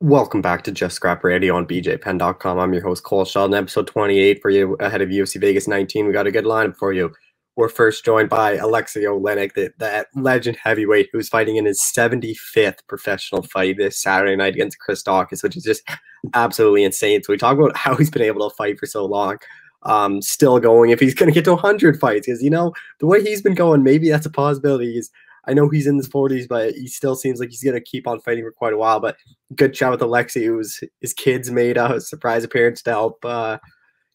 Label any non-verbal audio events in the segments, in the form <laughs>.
Welcome back to Just Scrap Radio on BJPenn.com. I'm your host, Cole Shelton, episode 28 for you ahead of UFC Vegas 19. We got a good lineup for you. We're first joined by Alexei Oleinik, the, that legend heavyweight who's fighting in his 75th professional fight this Saturday night against Chris Daukaus, which is just absolutely insane. So we talk about how he's been able to fight for so long. Um, still going if he's going to get to 100 fights because you know the way he's been going, maybe that's a possibility. He's I know he's in his 40s, but he still seems like he's going to keep on fighting for quite a while. But good chat with Alexei, who's his kids made a surprise appearance to help uh,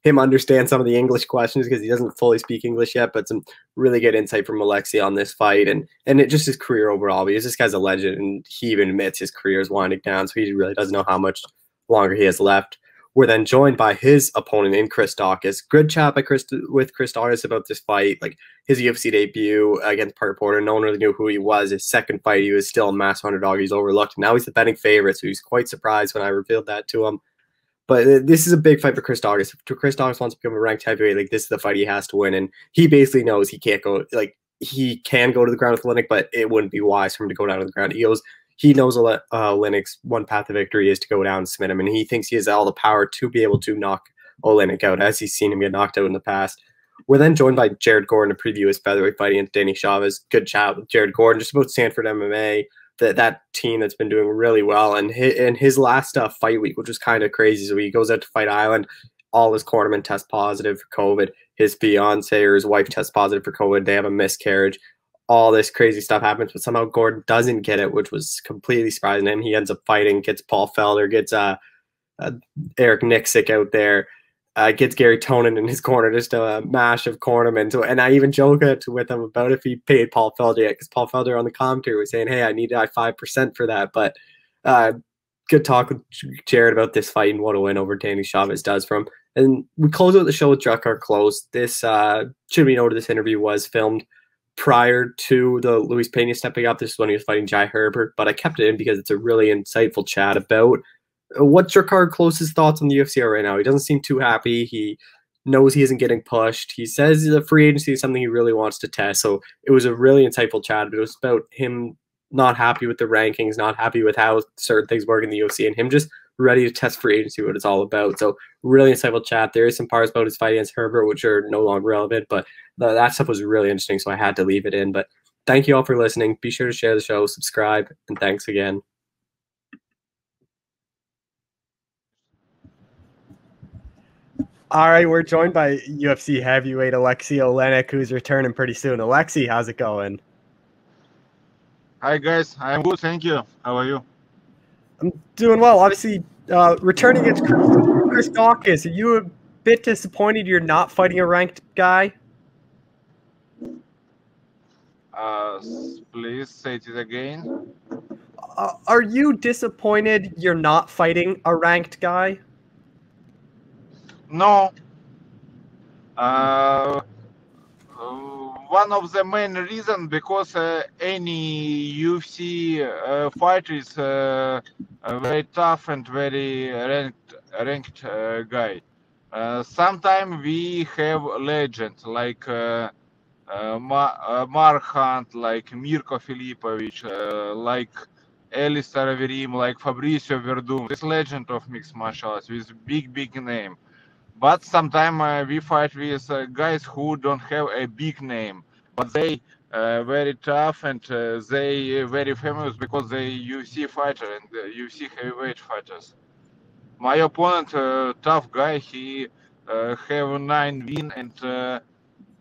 him understand some of the English questions because he doesn't fully speak English yet. But some really good insight from Alexei on this fight and and it just his career overall. Because this guy's a legend, and he even admits his career is winding down, so he really doesn't know how much longer he has left. We're then joined by his opponent in Chris Daukaus. Good chat by Chris with Chris Daukaus about this fight, like his UFC debut against Parker Porter. No one really knew who he was. His second fight, he was still a massive underdog. He's overlooked. Now he's the betting favorite, so he's quite surprised when I revealed that to him. But this is a big fight for Chris Daukaus. If Chris Daukaus wants to become a ranked heavyweight, like this is the fight he has to win, and he basically knows he can't go. Like he can go to the ground with Oleinik, but it wouldn't be wise for him to go down to the ground. He goes he knows uh, Lennox one path to victory is to go down and submit him, and he thinks he has all the power to be able to knock Oleinik out, as he's seen him get knocked out in the past. We're then joined by Jared Gordon to preview his featherweight fight against Danny Chavez. Good chat with Jared Gordon, just about Sanford MMA, that that team that's been doing really well. And his, in his last uh, fight week, which was kind of crazy, so he goes out to Fight Island, all his cornermen test positive for COVID. His fiance or his wife test positive for COVID. They have a miscarriage all this crazy stuff happens, but somehow Gordon doesn't get it, which was completely surprising him. He ends up fighting, gets Paul Felder, gets uh, uh Eric Nicksick out there, uh, gets Gary Tonon in his corner, just a mash of cornermen. So, and I even joked with him about if he paid Paul Felder yet, because Paul Felder on the commentary was saying, "Hey, I need five percent for that." But uh, good talk with Jared about this fight and what a win over Danny Chavez does for him. And we close out the show with Drakkar Klose. This uh, should be noted. This interview was filmed prior to the Luis Pena stepping up. This is when he was fighting Jai Herbert, but I kept it in because it's a really insightful chat about uh, what's card Klose's thoughts on the UFC right now. He doesn't seem too happy. He knows he isn't getting pushed. He says the free agency is something he really wants to test. So it was a really insightful chat. It was about him not happy with the rankings, not happy with how certain things work in the UFC, and him just ready to test free agency, what it's all about. So really insightful chat. There is some parts about his fight against Herbert which are no longer relevant, but the, that stuff was really interesting, so I had to leave it in. But thank you all for listening. Be sure to share the show, subscribe, and thanks again. All right, we're joined by UFC heavyweight Alexei Oleinik, who's returning pretty soon. Alexei, how's it going? Hi guys, I'm good, thank you. How are you? I'm doing well. Obviously, uh, returning against Chris Daukaus, are you a bit disappointed you're not fighting a ranked guy? Uh, please say it again. Uh, are you disappointed you're not fighting a ranked guy? No. Uh, one of the main reasons because uh, any UFC uh, fighter is uh, very tough and very ranked ranked uh, guy. Uh, sometimes we have legends like uh, Mark Hunt, like Mirko Filipovic, like Alistair Overeem, like Fabricio Werdum. This legend of mixed martial arts with big big name but sometimes uh, we fight with uh, guys who don't have a big name but they uh, very tough and uh, they very famous because they UFC fighter and uh, UFC heavyweight fighters my opponent tough guy he have nine win and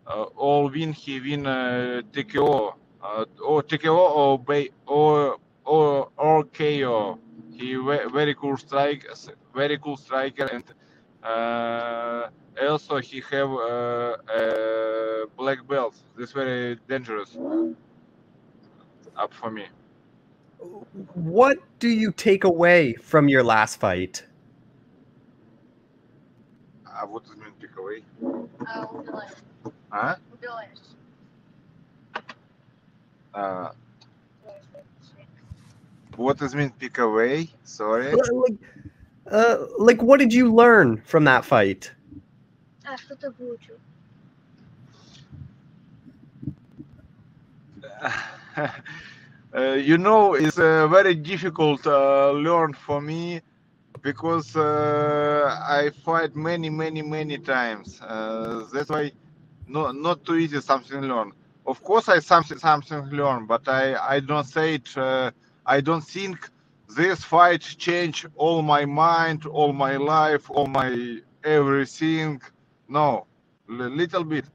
uh, all win he win uh, TKO uh, or oh, TKO or Bay or or or KO. He very cool strike, very cool striker, and uh, also he have uh, black belt. This very dangerous up for me. What do you take away from your last fight? Uh, what does mean take away? Oh, А? Uh, what does mean pick away? Sorry. Like, uh, like, what did you learn from that fight? А что ты выучил? <laughs> uh, you know, it's uh, very difficult uh, learn for me because uh, I fight many, many, many times. Uh, that's why no, not too easy something learn. Of course, I something something learn, but I I don't say it. Uh, I don't think this fight change all my mind, all my life, all my everything. No, L- little bit.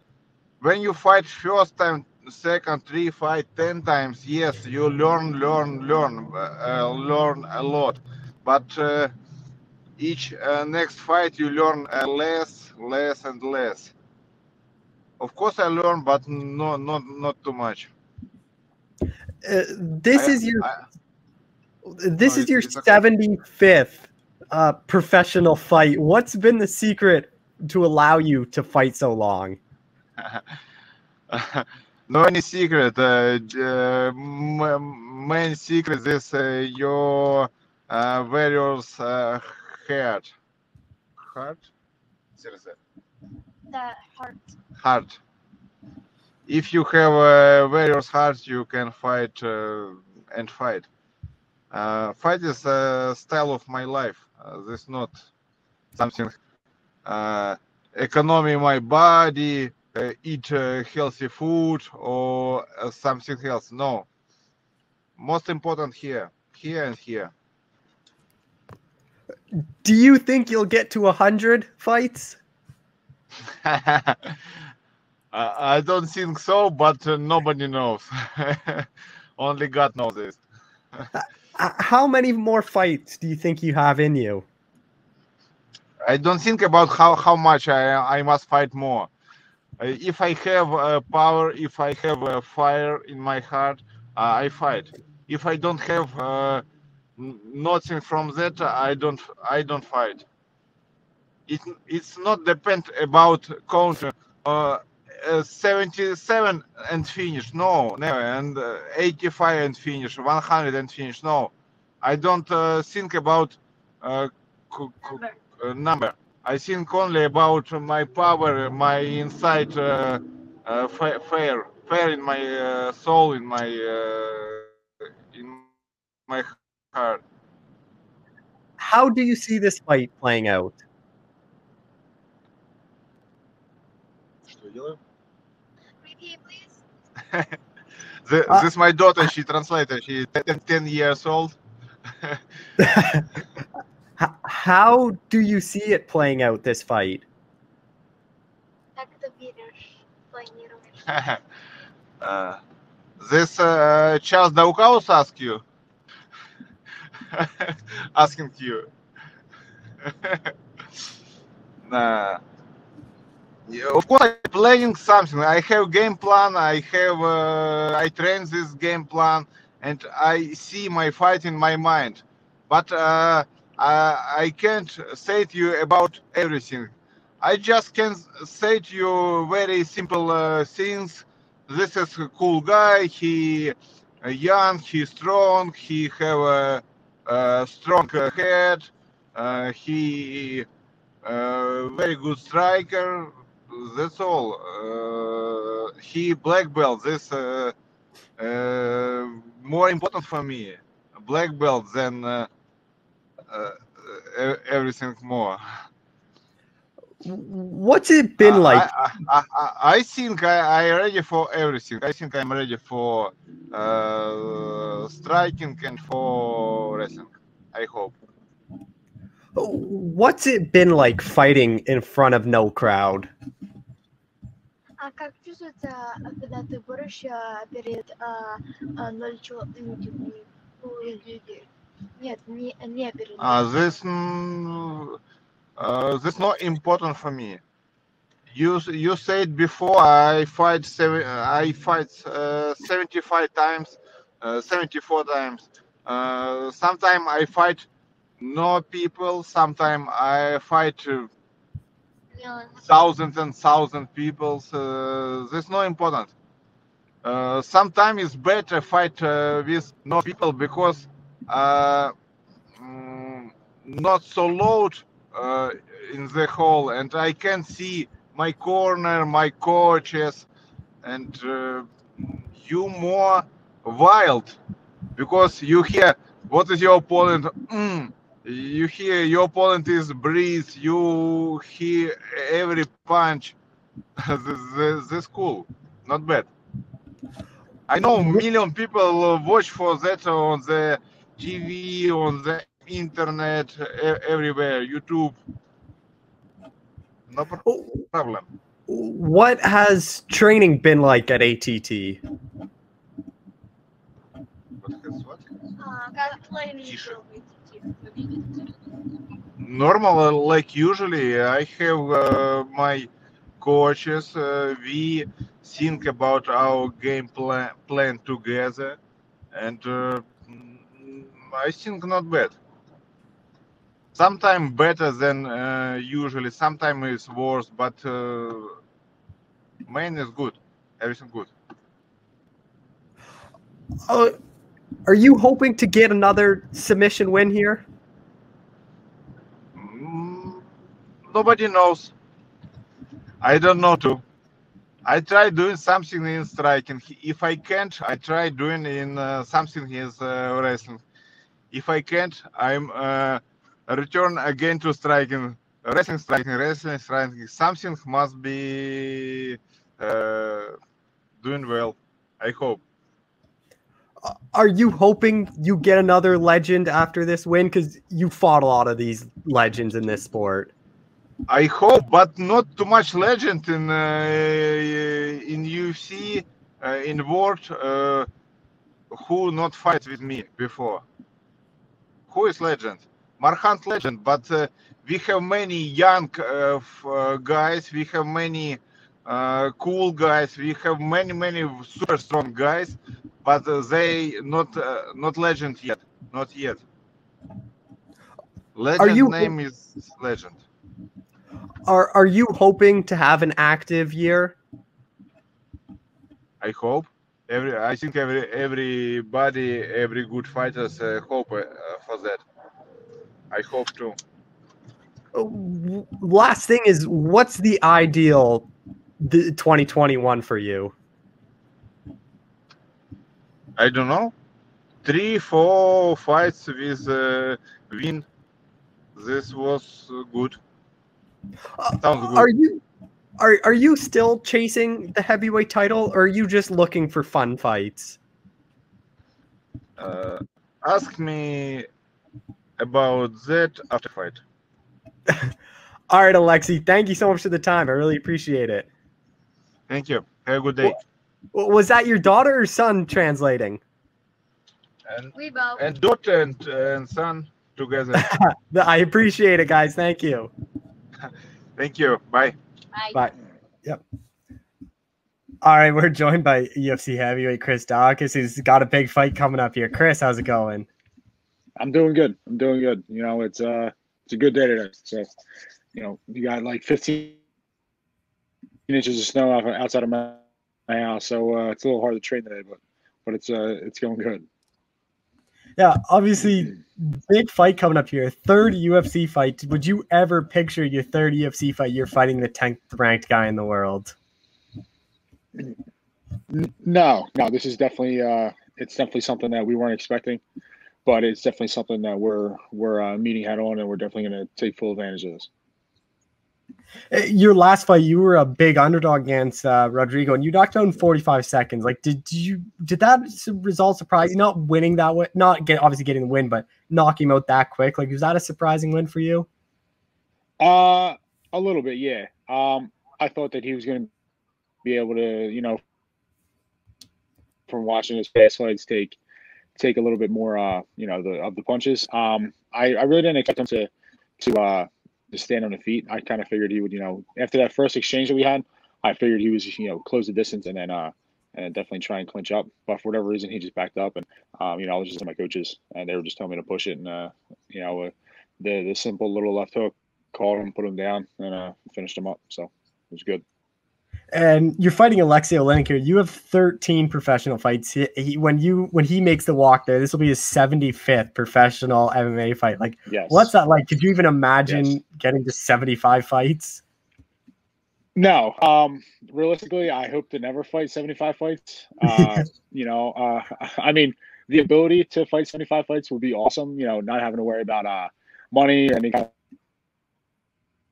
When you fight first time, second, three, fight ten times, yes, you learn, learn, learn, uh, learn a lot. But uh, each uh, next fight you learn uh, less, less, and less. Of course, I learn, but no, not not too much. Uh, this I- is your I- this No, is your it's- it's okay. seventy fifth uh, professional fight. What's been the secret to allow you to fight so long? <laughs> no any secret. Uh, uh, m- main secret is uh, your uh, various uh, heart. Heart? Seriously. The heart. Heart. If you have uh, various hearts, you can fight uh, and fight. Uh, fight is a style of my life. Uh, this not something uh, economy my body, uh, eat uh, healthy food or uh, something else. No. Most important here, here and here. Do you think you'll get to hundred fights? <laughs> I I don't think so, but uh, nobody knows. <laughs> Only God knows this. Uh, how many more fights do you think you have in you? I don't think about how, how much I, I must fight more. Uh, if I have uh, power, if I have uh, fire in my heart, uh, I fight. If I don't have uh, n- nothing from that, I don't I don't fight. It it's not depend about uh, uh, 77 and finish. No, never. And uh, 85 and finish. 100 and finish. No, I don't uh, think about uh, cu- cu- Number. uh, number. I think only about my power, my inside uh, uh, fair, fair in my uh, soul, in my uh, in my heart. How do you see this fight playing out? Repeat, please the, uh, this my daughter. She translator. She ten years old. <laughs> How do you see it playing out this fight? <laughs> uh, this uh, Charles Daukaus ask you, <laughs> asking you. nah. Yeah, of course, I'm playing something. I have game plan. I have uh, I train this game plan, and I see my fight in my mind. But uh, I, I can't say to you about everything. I just can say to you very simple uh, things. This is a cool guy. He uh, young. He strong. He have a, a strong head. Uh, he uh, very good striker. That's all. Uh, he black belt. This uh, uh, more important for me. Black belt than uh, uh, everything more. What's it been like? I, I, I, I think I, I ready for everything. I think I'm ready for uh, striking and for wrestling. I hope. What's it been like fighting in front of no crowd? А как чувствуется, когда ты борешься перед а, а, ноль чел- люди? Ой, люди. Нет, не, не перед Uh, ноль. this mm, uh, this not important for me. You s- you said before I fight seven I fight uh, 75 times, uh, 74 times. Uh, sometime I fight no people. Sometime I fight uh, Миллион. thousands and thousands people. Uh, that's not important. Uh, sometimes it's better fight uh, with no people because uh, mm, not so loud uh, in the hall, and I can see my corner, my coaches, and uh, you more wild because you hear what is your opponent. Mm, you hear your opponent is breathe. You hear every punch. <laughs> this, this, this cool, not bad. I know million people watch for that on the TV, on the internet, everywhere, YouTube. No Oh, problem. What has training been like at ATT? What has what? А, Normal, uh, like usually, I have uh, my coaches. Uh, we think about our game plan, plan together, and uh, mm, I think not bad. Sometimes better than uh, usually. Sometimes it's worse, but uh, main is good. Everything good. Oh are you hoping to get another submission win here? Mm, nobody knows. I don't know too. I try doing something in striking. If I can't, I try doing in uh, something in uh, wrestling. If I can't, I'm uh, return again to striking, wrestling, striking, wrestling, striking. Something must be uh, doing well. I hope. Are you hoping you get another legend after this win? Because you fought a lot of these legends in this sport. I hope, but not too much legend in uh, in UFC uh, in world uh, who not fight with me before. Who is legend? Mark Hunt legend, but uh, we have many young uh, uh, guys. We have many uh, cool guys. We have many many super strong guys, but uh, they not uh, not legend yet. Not yet. Legend you- name is legend. Are Are you hoping to have an active year? I hope. Every, I think every everybody, every good fighters uh, hope uh, for that. I hope too. Last thing is, what's the ideal the 2021 for you? I don't know. Three, four fights with uh, win. This was good. Uh, Sounds good. Are you are Are you still chasing the heavyweight title, or are you just looking for fun fights? Uh, ask me about that after fight. <laughs> All right, Alexi, thank you so much for the time. I really appreciate it. Thank you. Have a good day. W- Was that your daughter or son translating? And We both. and daughter and, and son together. <laughs> I appreciate it, guys. Thank you. <laughs> Thank you. Bye. Bye. Yep. All right, we're joined by UFC heavyweight Chris Daukaus, who's got a big fight coming up here. Chris, how's it going? I'm doing good. I'm doing good. You know, it's uh it's a good day today. So, you know, you got like 15 inches of snow outside of my, house, so uh, it's a little hard to train today, but but it's uh it's going good. Yeah, obviously, big fight coming up here. Third UFC fight. Would you ever picture your third UFC fight? You're fighting the 10th ranked guy in the world. No, no, this is definitely uh it's definitely something that we weren't expecting, but it's definitely something that we're we're uh, meeting head on, and we're definitely going to take full advantage of this. Uh, Your last fight, you were a big underdog against uh, Rodrigo, and you knocked out in 45 seconds. Like, did you did that result surprise you? Not winning that way, not get obviously getting the win, but knocking him out that quick. Like, was that a surprising win for you? Uh, a little bit, yeah. Um, I thought that he was going to be able to, you know, from watching his past fights, take take a little bit more, uh, you know, the of the punches. Um, I, I really didn't expect him to to uh stand on the feet. I kind of figured he would, you know, after that first exchange that we had, I figured he was, you know, close the distance and then uh and definitely try and clinch up. But for whatever reason, he just backed up, and um, you know, I was just my coaches, and they were just telling me to push it, and uh, you know, uh, the the simple little left hook called him, put him down, and uh, finished him up. So it was good. And you're fighting Alexei Oleinik here. You have 13 professional fights. He, he- when you when he makes the walk there, this will be his 75th professional MMA fight. Like, Yes. what's that like? Could you even imagine Yes. getting to 75 fights? No. Um, realistically, I hope to never fight 75 fights. <laughs> Uh, you know, uh, I mean, the ability to fight 75 fights would be awesome. You know, not having to worry about uh money or any kind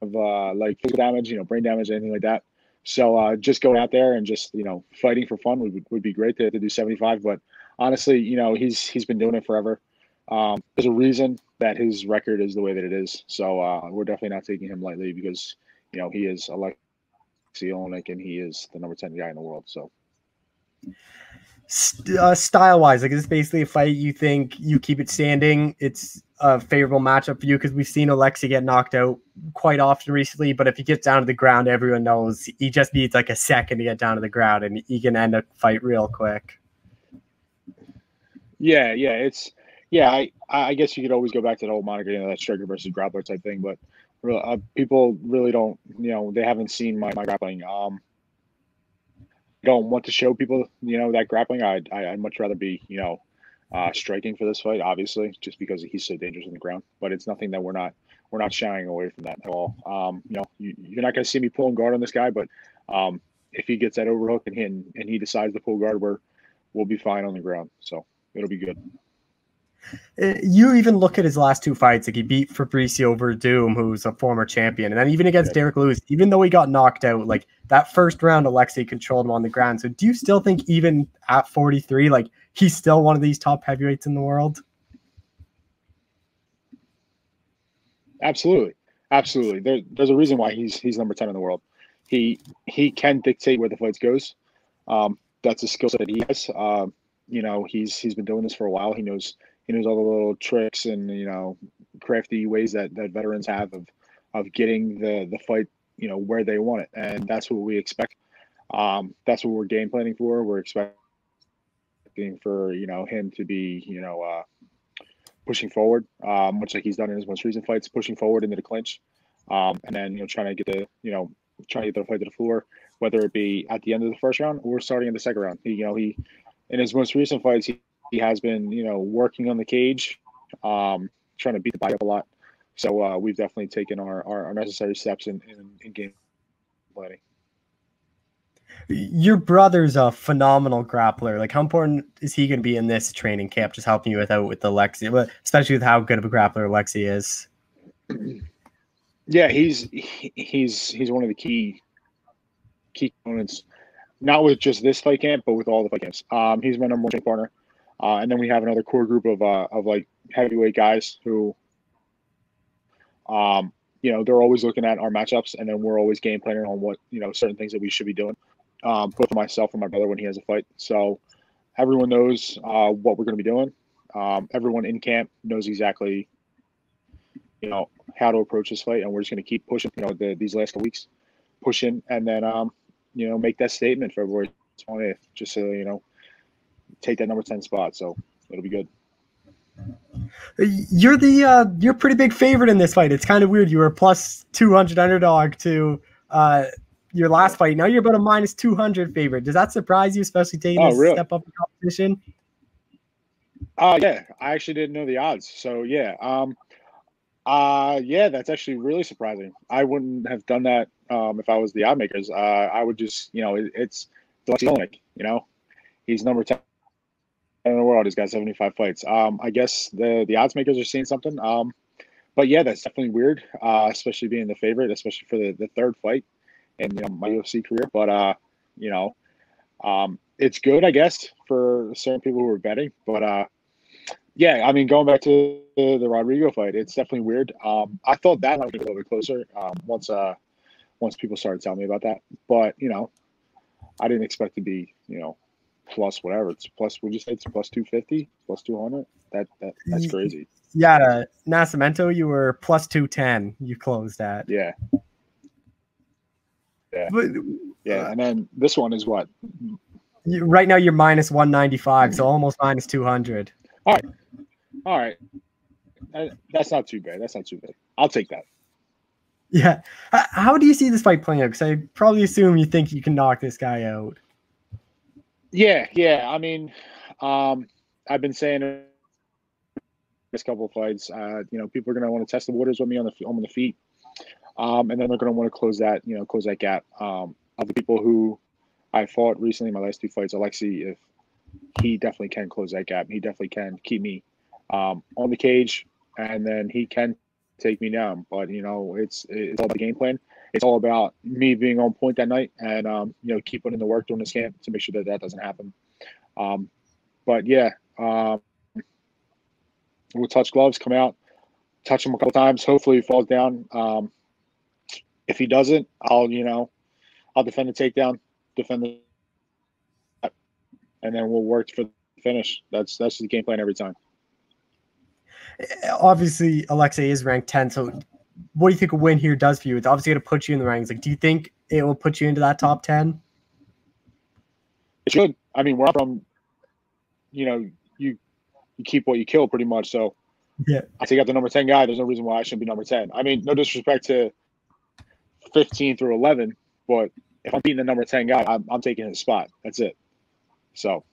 of uh like physical damage, you know, brain damage, anything like that. So uh, just going out there and just you know fighting for fun would would be great to, to do 75. But honestly, you know he's he's been doing it forever. Um, there's a reason that his record is the way that it is. So uh, we're definitely not taking him lightly because you know he is Alexei Oleinik and he is the number 10 guy in the world. So uh, style wise, like is this basically a fight you think you keep it standing? It's a favorable matchup for you because we've seen Alexei get knocked out quite often recently. But if he gets down to the ground, everyone knows he just needs like a second to get down to the ground and he can end a fight real quick. Yeah, yeah, it's yeah. I I guess you could always go back to the whole moniker, you know, that striker versus grappler type thing. But uh, people really don't, you know, they haven't seen my my grappling. Um, don't want to show people, you know, that grappling. I'd I'd much rather be, you know, uh, striking for this fight, obviously, just because he's so dangerous on the ground. But it's nothing that we're not we're not shying away from that at all. Um, you know, you, are not going to see me pulling guard on this guy, but um, if he gets that overhook and he and, he decides to pull guard, we're we'll be fine on the ground. So it'll be good. Uh, you even look at his last two fights, like he beat Fabricio Werdum, who's a former champion, and then even against Derrick Lewis, even though he got knocked out, like that first round, Alexei controlled him on the ground. So do you still think even at 43, like he's still one of these top heavyweights in the world? Absolutely, absolutely. There, there's a reason why he's he's number 10 in the world. He he can dictate where the fights goes. Um, that's a skill set that he has. Um, you know, he's he's been doing this for a while. He knows he knows all the little tricks and you know crafty ways that that veterans have of of getting the the fight you know where they want it, and that's what we expect. Um, that's what we're game planning for. We're expecting for you know him to be you know uh, pushing forward, um, much like he's done in his most recent fights, pushing forward into the clinch, um, and then you know trying to get the you know trying to get the fight to the floor, whether it be at the end of the first round or starting in the second round. He, you know he in his most recent fights he he has been, you know, working on the cage, um, trying to beat the body up a lot. So uh, we've definitely taken our, our, our necessary steps in, in, in game planning. Your brother's a phenomenal grappler. Like, how important is he going to be in this training camp, just helping you with out with Alexei, especially with how good of a grappler Alexei is? Yeah, he's he's he's one of the key key components, not with just this fight camp, but with all the fight camps. Um, he's my number one partner. Uh, and then we have another core group of uh, of like heavyweight guys who, um, you know, they're always looking at our matchups, and then we're always game planning on what you know certain things that we should be doing. Um, both myself and my brother when he has a fight. So everyone knows uh, what we're going to be doing. Um, everyone in camp knows exactly, you know, how to approach this fight, and we're just going to keep pushing. You know, the, these last weeks, pushing, and then um, you know, make that statement February 20th, just so you know take that number 10 spot. So it'll be good. You're the uh, you're pretty big favorite in this fight. It's kind of weird. You were plus 200 underdog to uh, your last fight. Now you're about a minus 200 favorite. Does that surprise you, especially taking oh, this really? step up in competition? Uh, yeah, I actually didn't know the odds. So yeah, um, uh, yeah, that's actually really surprising. I wouldn't have done that um, if I was the odd makers. Uh, I would just, you know, it, it's Oleinik, you know, he's number 10 in the world. He's got 75 fights. Um, I guess the the odds makers are seeing something. Um, but yeah, that's definitely weird, uh, especially being the favorite, especially for the, the third fight in you know, my UFC career. But uh, you know, um, it's good, I guess, for certain people who are betting. But uh, yeah, I mean, going back to the, the Rodrigo fight, it's definitely weird. Um, I thought that might be a little bit closer um, once uh, once people started telling me about that. But you know, I didn't expect to be you know plus whatever. It's plus. Would you say it's plus two fifty, plus two hundred? That that that's crazy. Yeah, uh, Nascimento, you were plus two ten. You closed at. Yeah. Yeah. But, yeah, uh, and then this one is what? You, right now, you're minus one ninety five, so almost minus two hundred. All right, all right. That's not too bad. That's not too bad. I'll take that. Yeah. How do you see this fight playing out? Because I probably assume you think you can knock this guy out. Yeah, yeah. I mean, um, I've been saying this couple of fights. Uh, you know, people are going to want to test the waters with me on the on the feet, um, and then they're going to want to close that you know close that gap. Um, of the people who I fought recently, my last two fights, Alexei, if he definitely can close that gap. He definitely can keep me um, on the cage, and then he can take me down. But you know, it's it's all the game plan. It's all about me being on point that night, and um, you know, keep putting in the work during this camp to make sure that that doesn't happen. Um, but yeah, um, we'll touch gloves, come out, touch him a couple times. Hopefully, he falls down. Um, if he doesn't, I'll you know, I'll defend the takedown, defend the, and then we'll work for the finish. That's that's the game plan every time. Obviously, Alexei is ranked 10. So, what do you think a win here does for you? It's obviously going to put you in the rankings. Like, do you think it will put you into that top 10? It should. I mean, we're from, you know, you you keep what you kill pretty much. So, yeah, I take out the number 10 guy. There's no reason why I shouldn't be number 10. I mean, no disrespect to 15 through 11, but if I'm beating the number 10 guy, I'm, I'm taking his spot. That's it. So,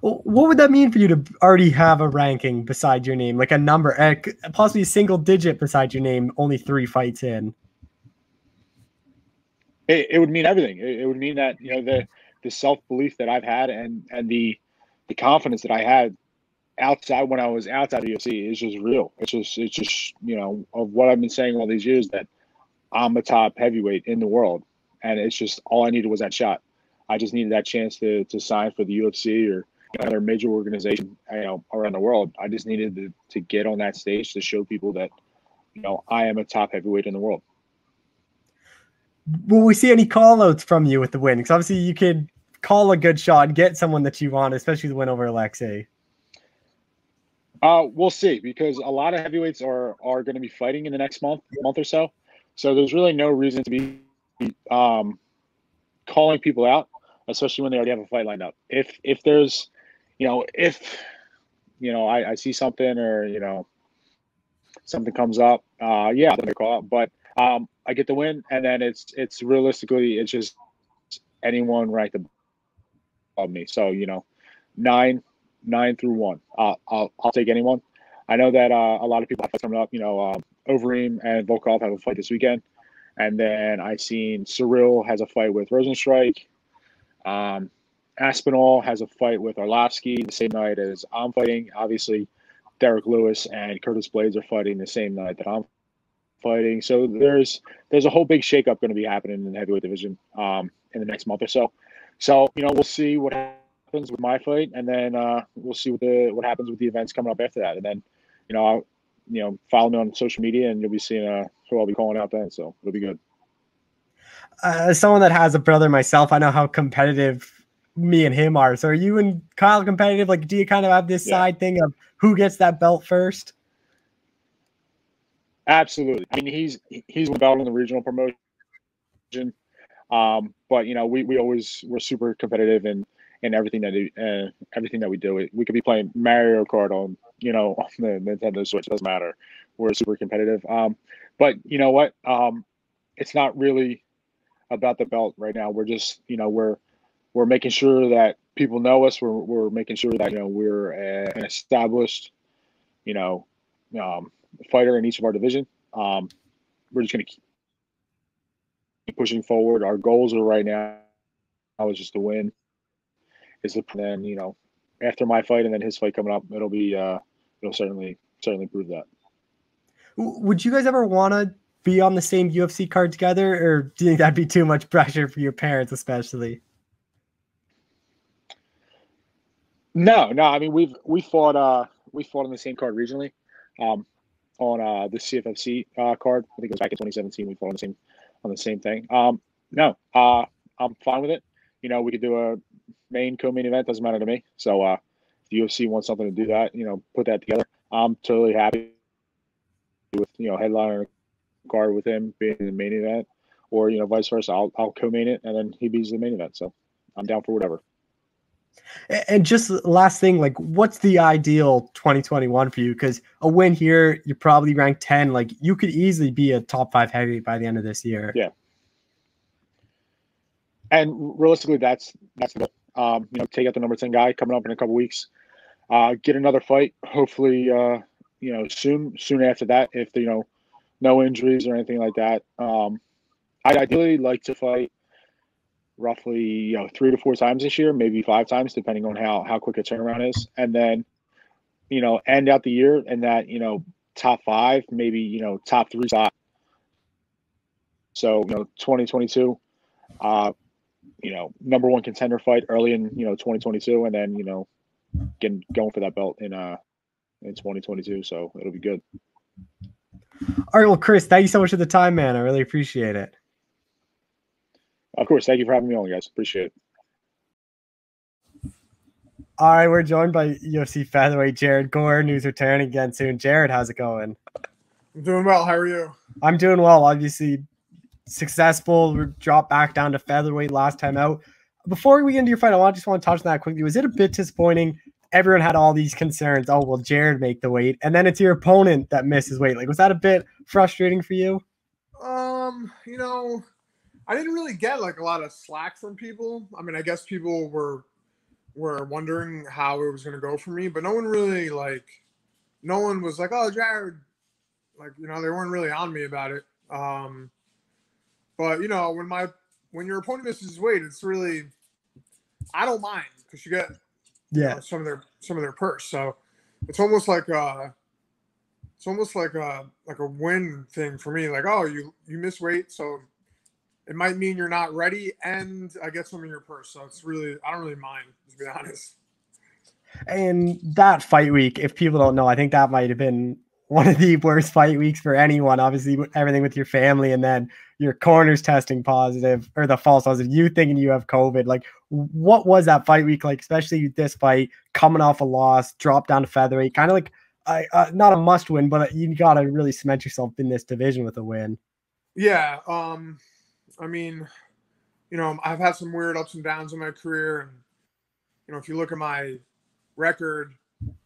what would that mean for you to already have a ranking beside your name, like a number, eh, possibly a single digit beside your name, only three fights in? It, it would mean everything. It, it would mean that you know the the self belief that I've had and and the the confidence that I had outside when I was outside of UFC is just real. It's just it's just you know of what I've been saying all these years that I'm a top heavyweight in the world, and it's just all I needed was that shot. I just needed that chance to to sign for the UFC or another major organization you know around the world. I just needed to, to get on that stage to show people that you know I am a top heavyweight in the world. Will we see any call outs from you with the win? Because obviously you could call a good shot, get someone that you want, especially the win over Alexei. Uh, we'll see because a lot of heavyweights are are going to be fighting in the next month, month or so. So there's really no reason to be um, calling people out, especially when they already have a fight lined up. If if there's, you know, if you know I, I see something or you know something comes up, uh, yeah, I'm call out. But um, I get the win, and then it's it's realistically it's just anyone ranked above me. So you know, nine nine through one. Uh, I'll I'll take anyone. I know that uh, a lot of people have coming up. You know, um, Overeem and Volkov have a fight this weekend, and then I seen Ciryl has a fight with Rozenstruik. Um, Aspinall has a fight with Arlovsky the same night as I'm fighting. Obviously, Derrick Lewis and Curtis Blaydes are fighting the same night that I'm fighting. So there's there's a whole big shakeup going to be happening in the heavyweight division um, in the next month or so. So you know we'll see what happens with my fight, and then uh, we'll see what the what happens with the events coming up after that, and then you know I'll, you know follow me on social media, and you'll be seeing uh, who I'll be calling out then. So it'll be good. Uh, as someone that has a brother myself, I know how competitive me and him are. So are you and Kyle competitive? Like, do you kind of have this yeah. side thing of who gets that belt first? Absolutely. I mean, he's he's the belt in the regional promotion. Um, but you know, we, we always we're super competitive in in everything that uh, everything that we do. We could be playing Mario Kart on you know on the Nintendo Switch. It doesn't matter. We're super competitive. Um, but you know what? Um, it's not really about the belt right now. We're just you know we're we're making sure that people know us. We're we're making sure that you know we're an established you know um, fighter in each of our division. Um, we're just going to keep pushing forward. Our goals are right now I was just to win. Is to then you know after my fight and then his fight coming up, it'll be uh, it'll certainly certainly prove that. Would you guys ever want to be on the same UFC card together, or do you think that'd be too much pressure for your parents, especially? No, no. I mean, we've we fought uh we fought on the same card regionally. Um, on uh, the CFFC uh, card. I think it was back in 2017. We fought on the same on the same thing. Um, no, uh, I'm fine with it. You know, we could do a main co-main event. Doesn't matter to me. So uh, if the UFC wants something to do that, you know, put that together. I'm totally happy with you know headliner card with him being the main event, or you know vice versa. I'll I'll co-main it and then he be the main event. So I'm down for whatever. And just last thing, like, what's the ideal 2021 for you? Because a win here, you're probably ranked 10. Like, you could easily be a top five heavy by the end of this year. Yeah. And realistically, that's that's the um, you know take out the number 10 guy coming up in a couple weeks. Uh, get another fight, hopefully, uh, you know, soon soon after that, if you know, no injuries or anything like that. Um, I'd ideally like to fight roughly you know three to four times this year, maybe five times, depending on how how quick a turnaround is, and then you know end out the year in that you know top five, maybe you know top three spot. So you know 2022, uh, you know number one contender fight early in you know 2022, and then you know getting going for that belt in uh in 2022. So it'll be good. All right, well, Chris, thank you so much for the time, man. I really appreciate it. Of course, thank you for having me on, guys. Appreciate it. All right, we're joined by UFC featherweight Jared Gordon, who's returning again soon. Jared, how's it going? I'm doing well. How are you? I'm doing well. Obviously, successful. We dropped back down to featherweight last time out. Before we get into your fight, I want just want to touch on that quickly. Was it a bit disappointing? Everyone had all these concerns. Oh, will Jared make the weight? And then it's your opponent that misses weight. Like, was that a bit frustrating for you? Um, you know, I didn't really get like a lot of slack from people. I mean, I guess people were were wondering how it was going to go for me, but no one really like, no one was like, "Oh, Jared," like you know, they weren't really on me about it. Um, but you know, when my when your opponent misses weight, it's really, I don't mind because you get you Yeah. know, some of their some of their purse, so it's almost like uh it's almost like a like a win thing for me. Like, oh, you you miss weight, so it might mean you're not ready, and I get some in your purse. So it's really I don't really mind to be honest. And that fight week, if people don't know, I think that might have been one of the <laughs> worst fight weeks for anyone. Obviously, everything with your family, and then your corners testing positive or the false positive, you thinking you have COVID. Like, what was that fight week like? Especially this fight, coming off a loss, drop down to featherweight, kind of like uh, uh, not a must win, but you got to really cement yourself in this division with a win. Yeah, um, I mean, you know, I've had some weird ups and downs in my career, and you know, if you look at my record,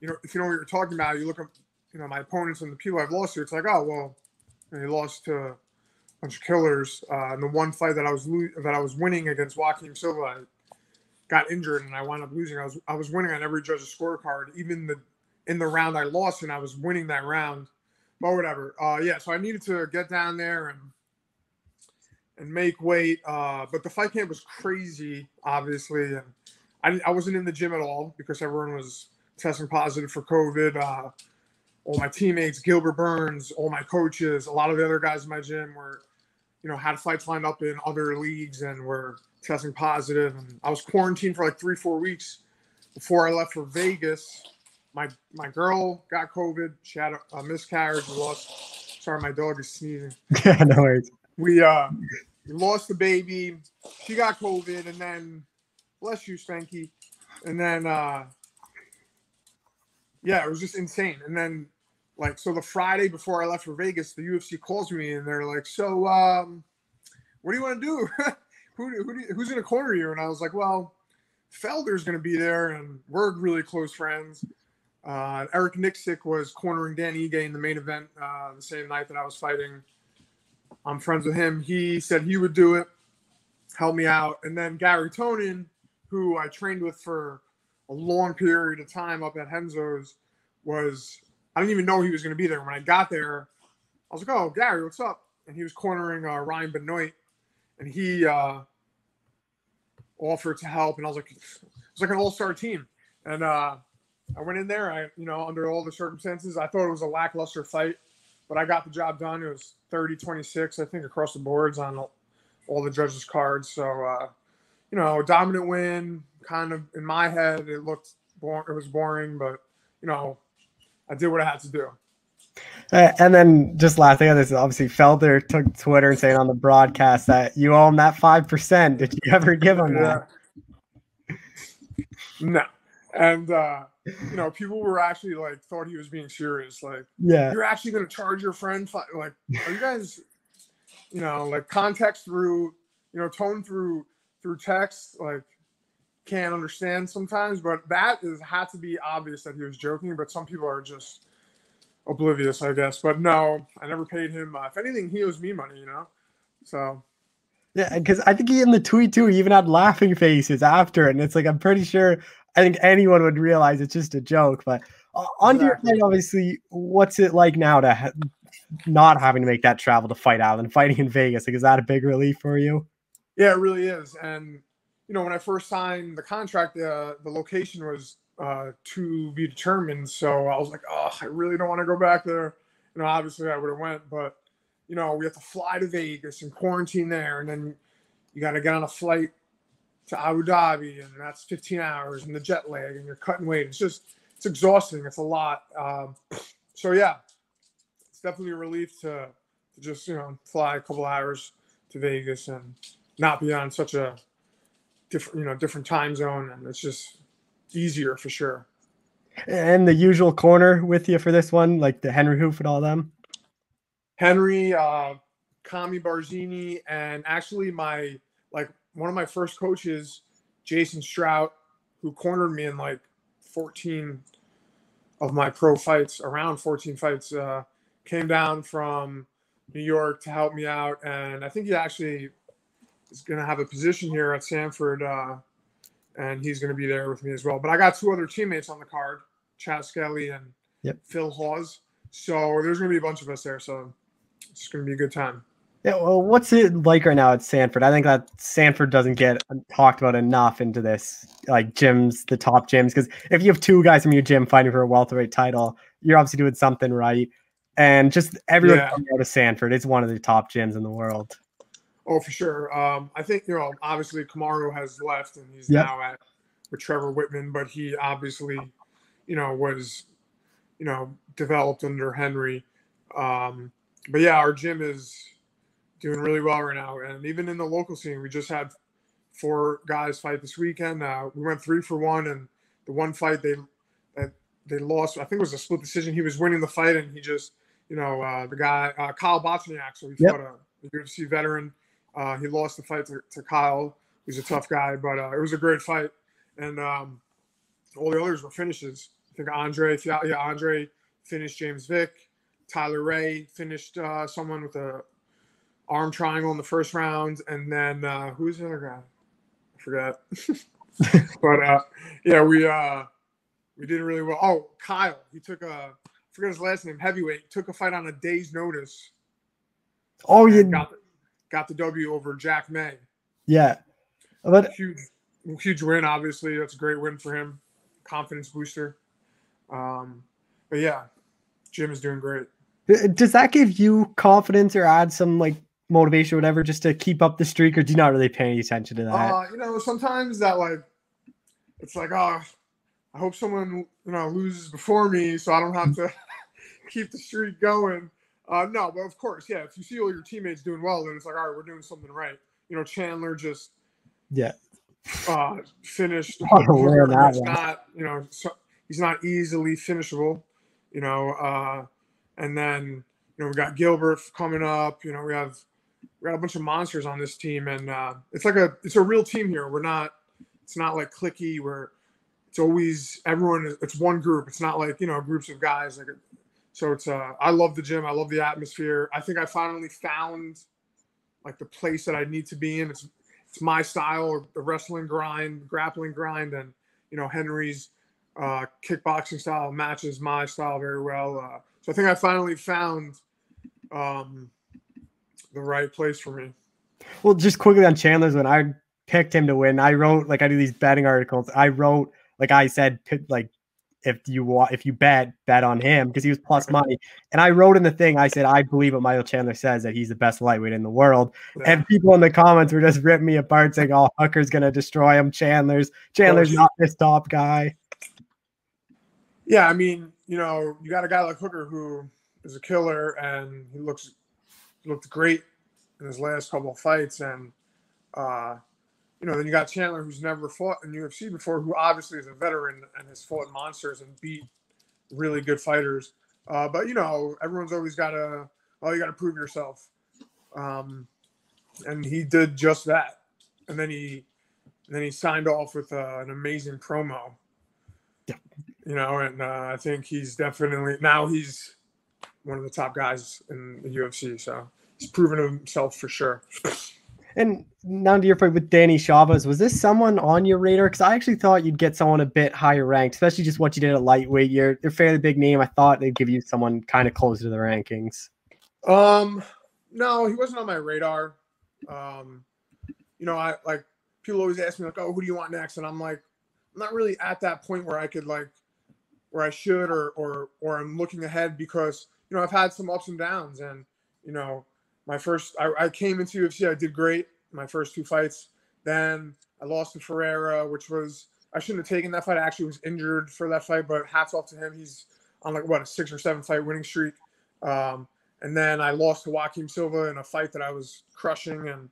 you know, if you know what you're talking about, you look at you know my opponents and the people I've lost to. It's like, oh well, know, he lost to a bunch of killers. Uh, and the one fight that I was lo- that I was winning against Joaquin Silva, I got injured and I wound up losing. I was I was winning on every judge's scorecard, even the in the round I lost, and I was winning that round. But whatever. Uh, yeah, so I needed to get down there and and make weight. Uh, but the fight camp was crazy, obviously, and I, I wasn't in the gym at all because everyone was testing positive for COVID. Uh, all my teammates, Gilbert Burns, all my coaches, a lot of the other guys in my gym were, you know, had fights lined up in other leagues and were testing positive. And I was quarantined for like three, four weeks before I left for Vegas. My my girl got COVID. She had a, a miscarriage. Lost. Sorry, my dog is sneezing yeah, <laughs> no worries. We uh lost the baby. She got COVID, and then bless you, Spanky. And then uh yeah, it was just insane. And then like so the Friday before I left for Vegas, the UFC calls me and they're like, "So um, what do you want to do? <laughs> who who do you, who's to corner you?" And I was like, "Well, Felder's to be there, and we're really close friends." Uh, Eric Nicksick was cornering Dan Ige in the main event uh, the same night that I was fighting. I'm friends with him. He said he would do it, help me out. And then Gary Tonon, who I trained with for a long period of time up at Henzo's, was I didn't even know he was going to be there. When I got there, I was like, "Oh, Gary, what's up?" And he was cornering uh, Ryan Benoit, and he uh, offered to help. And I was like, "It was like an all-star team." And uh, I went in there. I, you know, under all the circumstances, I thought it was a lackluster fight, but I got the job done. It was 30-26, I think, across the boards on all, the judges' cards. So, uh, you know, a dominant win. Kind of in my head, it looked boring. It was boring, but you know, I did what I had to do. Uh, and then just last thing on this, obviously Felder took Twitter and saying on the broadcast that you owe him that five percent. Did you ever give him that? No. And uh, you know, people were actually like thought he was being serious. Like, Yeah. you're actually gonna charge your friend fi-? like <laughs> are you guys you know, like context through, you know, tone through through text, like can't understand sometimes, but that is had to be obvious that he was joking, but some people are just oblivious, I guess. But no, I never paid him. Uh, if anything, he owes me money, you know. So Yeah, because I think he in the tweet too, he even had laughing faces after it. And it's like I'm pretty sure I think anyone would realize it's just a joke. But uh, on to your Exactly. fight, obviously, what's it like now to ha- not having to make that travel to fight Island, fighting in Vegas? Like, is that a big relief for you? Yeah, it really is. And you know, when I first signed the contract, uh, the location was uh, to be determined. So I was like, oh, I really don't want to go back there. You know, obviously I would have went, but you know, we have to fly to Vegas and quarantine there, and then you got to get on a flight to Abu Dhabi, and that's 15 hours, and the jet lag, and you're cutting weight. It's just, it's exhausting. It's a lot. Um, so yeah, it's definitely a relief to, to just you know fly a couple hours to Vegas and not be on such a different you know different time zone, and it's just easier for sure. And the usual corner with you for this one, like the Henry Hooft and all them. Henry, uh, Kami Barzini, and actually my like one of my first coaches, Jason Strout, who cornered me in like 14 of my pro fights, around 14 fights, uh, came down from New York to help me out, and I think he actually is going to have a position here at Sanford, uh, and he's going to be there with me as well. But I got two other teammates on the card, Chad Skelly and Yep. Phil Hawes. So there's going to be a bunch of us there. So it's going to be a good time. Yeah, well, what's it like right now at Sanford? I think that Sanford doesn't get talked about enough into this, like gyms, the top gyms. Because if you have two guys from your gym fighting for a welterweight title, you're obviously doing something right. And just everyone Yeah. coming out of Sanford, it's one of the top gyms in the world. Oh, for sure. Um, I think you know, obviously Kamaru has left and he's Yep. now at with Trevor Wittman, but he obviously, you know, was, you know, developed under Henry. Um, but yeah, our gym is doing really well right now, and even in the local scene, we just had four guys fight this weekend. Uh, we went three for one, and the one fight they they lost, I think it was a split decision. He was winning the fight, and he just, you know, uh, the guy uh, Kyle Bochniak, so he Yep. fought a, a UFC veteran. Uh, he lost the fight to, to Kyle. He's a tough guy, but uh, it was a great fight, and um, all the others were finishes. I think Andre, yeah, yeah, Andre finished James Vick. Tyler Ray finished uh, someone with a arm triangle in the first round, and then uh, who's the other guy? I forgot. <laughs> but uh, yeah, we uh, we did really well. Oh, Kyle, he took a I forget his last name, heavyweight. Took a fight on a day's notice. Oh, yeah, got the, got the W over Jack May. yeah. But Huge, huge win. Obviously, that's a great win for him. Confidence booster. Um, but yeah, gym is doing great. does that give you confidence or add some like motivation or whatever just to keep up the streak, or do you not really pay any attention to that? Uh, you know, sometimes that like it's like, oh, I hope someone you know loses before me, so I don't have to <laughs> keep the streak going. Uh, no, but of course, yeah. If you see all your teammates doing well, then it's like, all right, we're doing something right. You know, Chandler just yeah. uh, finished. <laughs> Oh, that not, you know, so, he's not easily finishable. You know, uh, and then you know we got Gilbert coming up. You know, we have we got a bunch of monsters on this team, and uh, it's like a it's a real team here. We're not it's not like clicky where it's always everyone. It's one group. It's not like you know groups of guys. Like so, it's uh I love the gym. I love the atmosphere. I think I finally found like the place that I need to be in. It's it's my style, the wrestling grind, grappling grind, and you know Henry's uh, kickboxing style matches my style very well. Uh, so I think I finally found um, the right place for me. Well, just quickly on Chandler's when I picked him to win, I wrote like I do these betting articles. I wrote like I said, like if you want, if you bet, bet on him because he was plus money. And I wrote in the thing, I said I believe what Michael Chandler says that he's the best lightweight in the world. And people in the comments were just ripping me apart, saying, "Oh, Hooker's gonna destroy him. Chandler's Chandler's not this top guy." Yeah, I mean, you know, you got a guy like Hooker who is a killer, and he looks looked great in his last couple of fights, and uh, you know, then you got Chandler who's never fought in UFC before, who obviously is a veteran and has fought monsters and beat really good fighters. Uh, but you know, everyone's always got to, oh, you got to prove yourself, um, and he did just that, and then he, then he signed off with uh, an amazing promo Yeah. you know, and uh, I think he's definitely now he's one of the top guys in the UFC. So he's proven himself for sure. And now to your point with Danny Chavez, was this someone on your radar? Because I actually thought you'd get someone a bit higher ranked, especially just what you did at lightweight. You're a fairly big name. I thought they'd give you someone kind of closer to the rankings. Um, no, he wasn't on my radar. Um, you you know, I like people always ask me like, "Oh, who do you want next?" And I'm like, I'm not really at that point where I could like, where I should or or or I'm looking ahead because you know I've had some ups and downs, and you know, my first I, I came into UFC, I did great my first two fights. Then I lost to Ferreira, which was I shouldn't have taken that fight. I actually was injured for that fight, but hats off to him. He's on like what a six or seven fight winning streak. Um, and then I lost to Joaquim Silva in a fight that I was crushing, and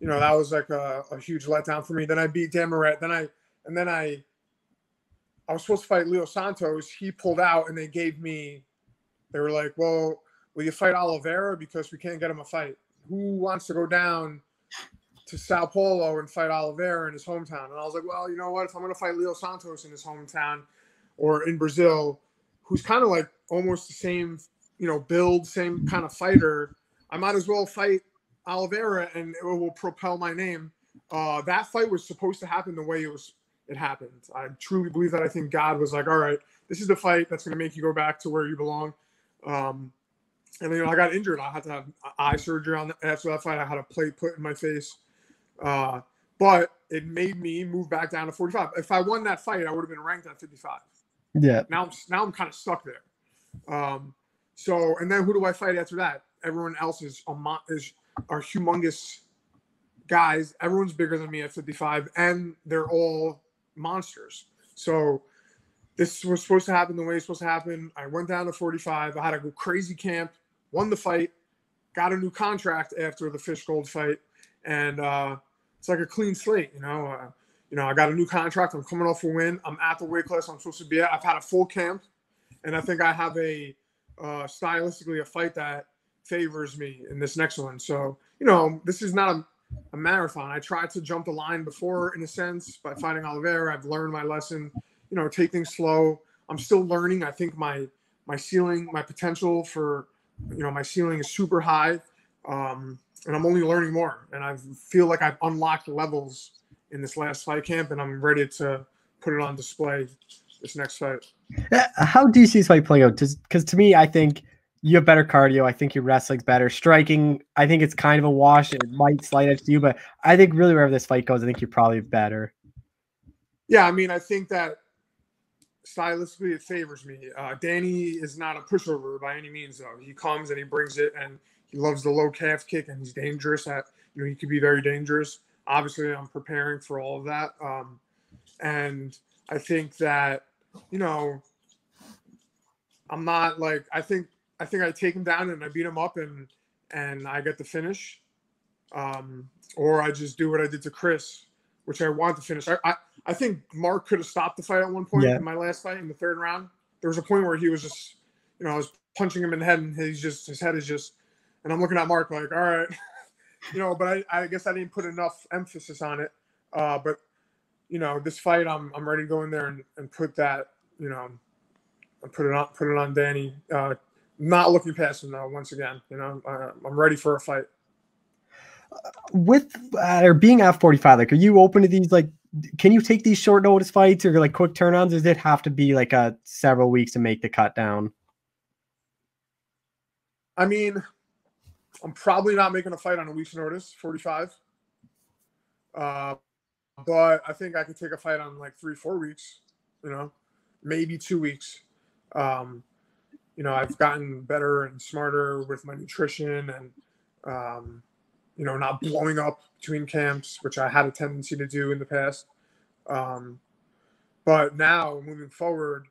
you know that was like a, a huge letdown for me. Then I beat Dan Moret. Then I and then I I was supposed to fight Leo Santos. He pulled out, and they gave me. They were like, "Well, will you fight Oliveira because we can't get him a fight? Who wants to go down to Sao Paulo and fight Oliveira in his hometown?" And I was like, "Well, you know what? If I'm going to fight Leo Santos in his hometown or in Brazil, who's kind of like almost the same, you know, build, same kind of fighter, I might as well fight Oliveira, and it will propel my name." Uh, that fight was supposed to happen the way it was it happened. I truly believe that. I think God was like, all right, this is the fight that's going to make you go back to where you belong. Um, and then you know, I got injured. I had to have eye surgery on the, after that fight. I had a plate put in my face. Uh, but it made me move back down to 45. If I won that fight, I would have been ranked at 55. Yeah. Now, I'm, now I'm kind of stuck there. Um, so, and then who do I fight after that? Everyone else is a is are humongous guys. Everyone's bigger than me at 55, and they're all monsters. So this was supposed to happen the way it's supposed to happen. I went down to 45. I had a crazy camp, won the fight, got a new contract after the Fishgold fight, and uh, it's like a clean slate. You know, uh, you know, I got a new contract. I'm coming off a win. I'm at the weight class I'm supposed to be at. I've had a full camp, and I think I have a uh, stylistically a fight that favors me in this next one. So you know, this is not a a marathon. I tried to jump the line before, in a sense, by fighting Oliveira. I've learned my lesson. You know, take things slow. I'm still learning. I think my my ceiling, my potential for, you know, my ceiling is super high, um, and I'm only learning more. And I feel like I've unlocked levels in this last fight camp, and I'm ready to put it on display this next fight. How do you see this fight playing out? Because to me, I think you have better cardio. I think your wrestling's better. Striking, I think it's kind of a wash. It might slide edge to you, but I think really wherever this fight goes, I think you're probably better. Yeah, I mean, I think that stylistically it favors me. Uh, Danny is not a pushover by any means, though. He comes and he brings it, and he loves the low calf kick, and he's dangerous. At you know, he could be very dangerous. Obviously, I'm preparing for all of that, um, and I think that you know, I'm not like I think I think I take him down and I beat him up and and I get the finish, um, or I just do what I did to Chris, which I want to finish. I I, I think Mark could have stopped the fight at one point Yeah. in my last fight in the third round. There was a point where he was just, you know, I was punching him in the head and he's just his head is just, and I'm looking at Mark like, all right, <laughs> you know, but I, I guess I didn't put enough emphasis on it. Uh, but you know, this fight, I'm I'm ready to go in there and, and put that, you know, and put it on put it on Danny. Uh, not looking past him though. Once again, you know, uh, I'm ready for a fight. With uh, or being at 45, like, are you open to these? Like, can you take these short notice fights or like quick turnarounds? Does it have to be like a several weeks to make the cut down? I mean, I'm probably not making a fight on a week's notice, 45. Uh, but I think I could take a fight on like three, four weeks, you know, maybe two weeks. Um, you know, I've gotten better and smarter with my nutrition and, um, you know, not blowing up between camps, which I had a tendency to do in the past. Um, but now moving forward,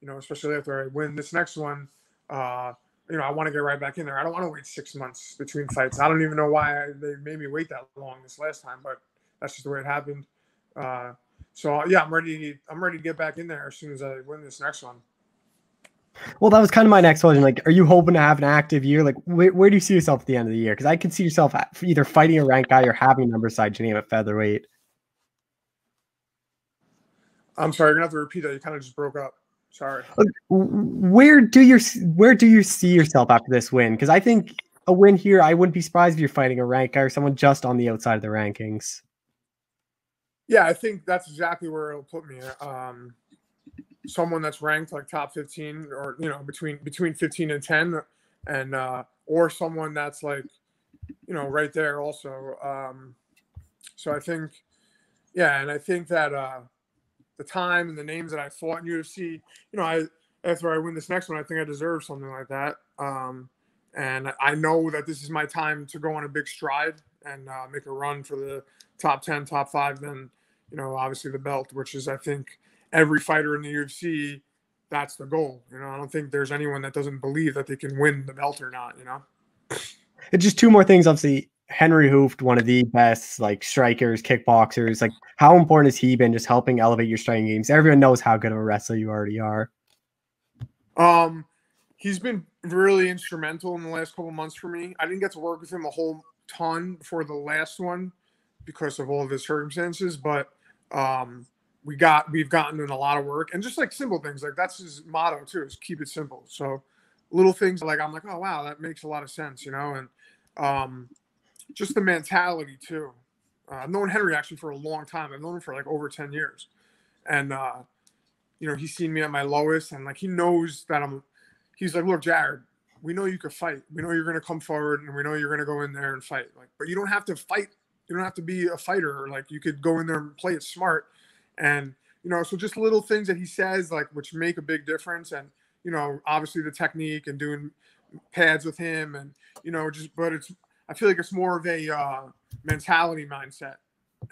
you know, especially after I win this next one, uh, you know, I want to get right back in there. I don't want to wait six months between fights. I don't even know why they made me wait that long this last time, but that's just the way it happened. Uh, so yeah, I'm ready. I'm ready to get back in there as soon as I win this next one. Well, that was kind of my next question. Like, are you hoping to have an active year? Like, where, where do you see yourself at the end of the year? Because I can see yourself either fighting a ranked guy or having a number side your name at featherweight. I'm sorry, you're gonna have to repeat that. You kind of just broke up. Sorry. Where do you where do you see yourself after this win? Because I think a win here, I wouldn't be surprised if you're fighting a rank guy or someone just on the outside of the rankings. Yeah, I think that's exactly where it'll put me. Um, someone that's ranked like top 15 or you know between between 15 and 10 and uh or someone that's like you know right there also um So I think, yeah, and I think that uh, the time and the names that I fought in UFC, you know, I after I win this next one, I think I deserve something like that. Um, and I know that this is my time to go on a big stride and uh, make a run for the top 10, top five, then, you know, obviously the belt, which is, I think, every fighter in the UFC, that's the goal. You know, I don't think there's anyone that doesn't believe that they can win the belt or not, you know? And just two more things. Obviously, Henry Hooft, one of the best like strikers, kickboxers. Like, how important has he been just helping elevate your striking games? Everyone knows how good of a wrestler you already are. Um, he's been really instrumental in the last couple months for me. I didn't get to work with him a whole ton before the last one because of all of his circumstances, but um, we got we've gotten in a lot of work and just like simple things like that's his motto too is keep it simple. So little things like I'm like oh wow that makes a lot of sense, you know, and um, just the mentality too. Uh, I've known Henry actually for a long time. I've known him for like over ten years, and uh, you know he's seen me at my lowest and like he knows that I'm. He's like, look, Jared, we know you could fight. We know you're going to come forward, and we know you're going to go in there and fight. Like, but you don't have to fight. You don't have to be a fighter. Like, you could go in there and play it smart, and you know, so just little things that he says, like, which make a big difference. And you know, obviously the technique and doing pads with him, and you know, just but it's. I feel like it's more of a uh, mentality mindset,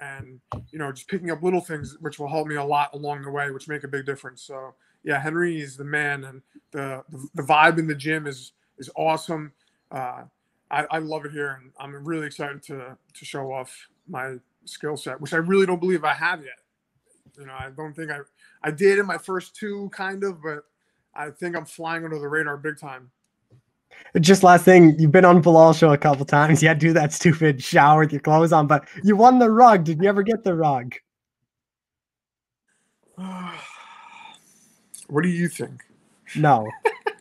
and you know, just picking up little things which will help me a lot along the way, which make a big difference. So yeah, Henry is the man, and the the, the vibe in the gym is is awesome. Uh, I, I love it here, and I'm really excited to to show off my skill set, which I really don't believe I have yet. You know, I don't think I I did in my first two, kind of, but I think I'm flying under the radar big time. Just last thing, you've been on Bilal show a couple times. You had to do that stupid shower with your clothes on, but you won the rug. Did you ever get the rug? <sighs> what do you think? No,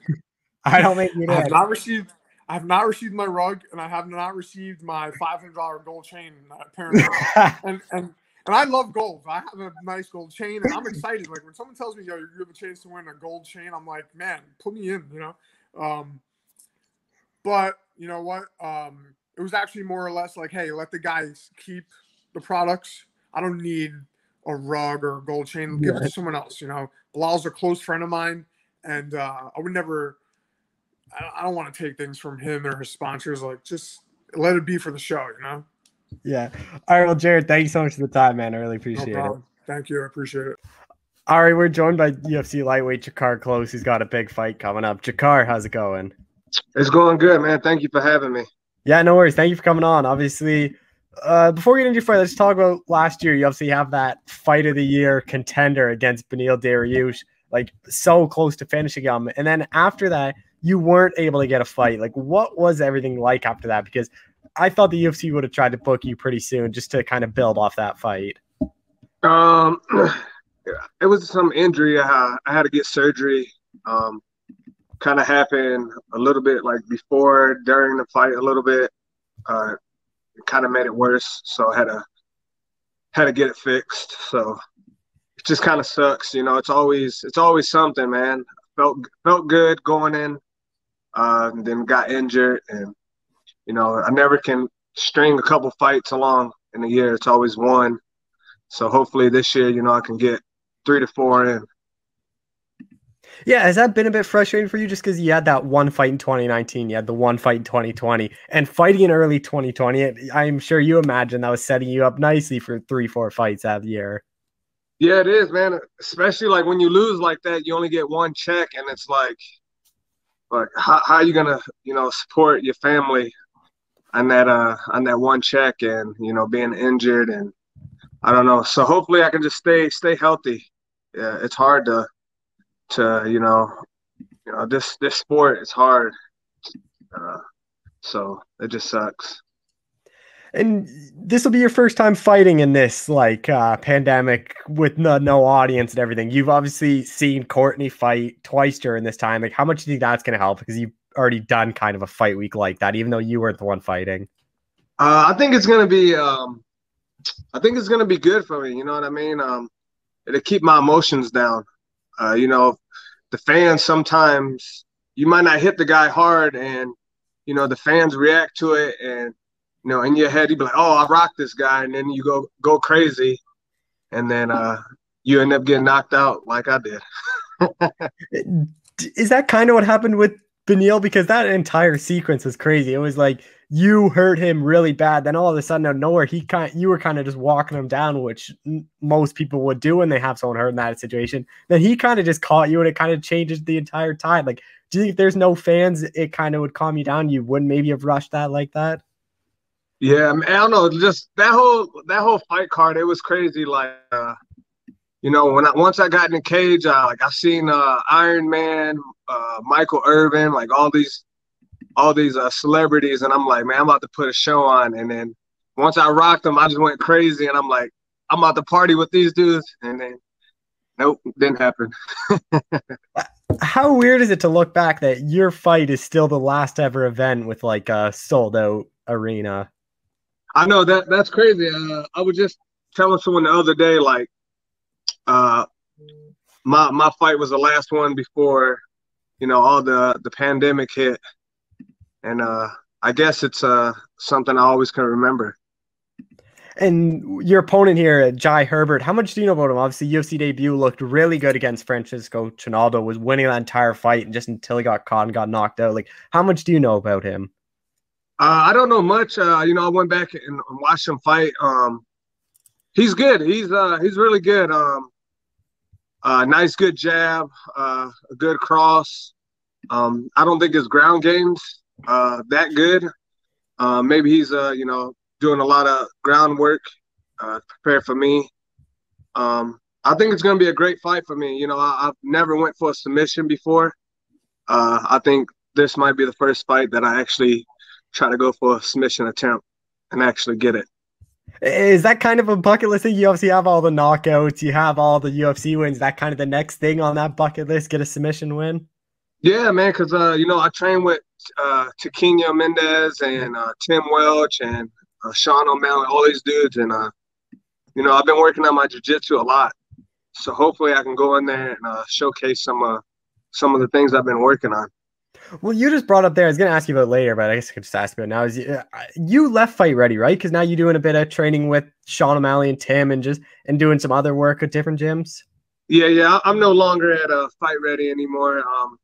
<laughs> I don't think you did. I have not received. I have not received my rug, and I have not received my five hundred dollar gold chain. Apparently, <laughs> and and and I love gold. I have a nice gold chain, and I'm excited. Like when someone tells me, "Yo, you have a chance to win a gold chain," I'm like, "Man, put me in," you know. Um, but you know what? Um, it was actually more or less like, "Hey, let the guys keep the products. I don't need a rug or a gold chain. Give it to someone else." You know, Bilal's a close friend of mine, and uh, I would never. I don't want to take things from him or his sponsors. Like, just let it be for the show. You know. Yeah. All right. Well, Jared, thank you so much for the time, man. I really No appreciate it. Thank you. I appreciate it. All right, we're joined by UFC lightweight Drakkar Klose, He's got a big fight coming up. Drakkar, how's it going? It's going good, man. Thank you for having me. Yeah, no worries. Thank you for coming on. Obviously, uh, before we get into your fight, let's talk about last year. You obviously have that fight of the year contender against Beneil Dariush, like so close to finishing him. And then after that, you weren't able to get a fight. Like, what was everything like after that? Because I thought the UFC would have tried to book you pretty soon just to kind of build off that fight. Um, <clears throat> it was some injury. I, I had to get surgery. Um, kind of happened a little bit like before, during the fight, a little bit. Uh, it kind of made it worse, so I had to had to get it fixed. So it just kind of sucks, you know. It's always it's always something, man. Felt felt good going in, uh, and then got injured, and you know I never can string a couple fights along in a year. It's always one. So hopefully this year, you know, I can get three to four in. Yeah, has that been a bit frustrating for you just because you had that one fight in 2019, you had the one fight in 2020, and fighting in early 2020, I'm sure you imagine that was setting you up nicely for three, four fights out of the year. Yeah, it is, man. Especially like when you lose like that, you only get one check, and it's like, like how how you gonna you know support your family on that uh on that one check, and you know being injured, and I don't know. So hopefully I can just stay stay healthy. Yeah, it's hard to to you know you know this this sport is hard. Uh, so it just sucks. And this will be your first time fighting in this like uh, pandemic with no, no audience and everything. You've obviously seen Courtney fight twice during this time. Like, how much do you think that's going to help? Because you've already done kind of a fight week like that, even though you weren't the one fighting. Uh, I think it's gonna be. Um, I think it's gonna be good for me. You know what I mean? Um, it'll keep my emotions down. Uh, you know, the fans sometimes you might not hit the guy hard, and you know the fans react to it, and you know, in your head, you'd be like, "Oh, I rock this guy," and then you go go crazy, and then uh, you end up getting knocked out like I did. <laughs> <laughs> Is that kind of what happened with Beneil? Because that entire sequence was crazy. It was like you hurt him really bad, then all of a sudden out of nowhere, he kind you were kind of just walking him down, which most people would do when they have someone hurt in that situation. Then he kind of just caught you, and it kind of changes the entire tide. Like, do you think if there's no fans, it kind of would calm you down? You wouldn't maybe have rushed that like that. Yeah, I don't know. Just that whole that whole fight card, it was crazy. Like, uh, you know, when I once I got in the cage, I like I seen uh, Iron Man, uh, Michael Irvin, like all these all these uh, celebrities, and I'm like, man, I'm about to put a show on. And then once I rocked them, I just went crazy, and I'm like, I'm about to party with these dudes, and then nope, didn't happen. <laughs> How weird is it to look back that your fight is still the last ever event with like a sold out arena? I know that that's crazy. Uh, I was just telling someone the other day, like, uh, my my fight was the last one before, you know, all the the pandemic hit, and uh, I guess it's uh something I always can remember. And your opponent here, Jai Herbert, how much do you know about him? Obviously, UFC debut looked really good against Francisco Trinaldo, was winning that entire fight, and just until he got caught and got knocked out. Like, how much do you know about him? Uh, I don't know much. Uh, you know, I went back and watched him fight. Um, he's good. He's uh, he's really good. Um, uh, nice, good jab, uh, a good cross. Um, I don't think his ground game's uh, that good. Uh, maybe he's uh, you know doing a lot of groundwork uh, prepared for me. Um, I think it's going to be a great fight for me. You know, I, have never went for a submission before. Uh, I think this might be the first fight that I actually try to go for a submission attempt and actually get it. Is that kind of a bucket list thing? You obviously have all the knockouts, you have all the UFC wins. That kind of the next thing on that bucket list, get a submission win. Yeah, man, because uh, you know I train with uh, Mendez and uh, Tim Welch and uh, Sean O'Malley, all these dudes, and uh, you know I've been working on my jiu-jitsu a lot. So hopefully I can go in there and uh, showcase some uh, some of the things I've been working on. Well, you just brought up there. I was going to ask you about later, but I guess I could just ask about now. Is you, uh, you left Fight Ready, right? Because now you're doing a bit of training with Sean O'Malley and Tim, and just and doing some other work at different gyms. Yeah, yeah. I'm no longer at a uh, Fight Ready anymore. Um,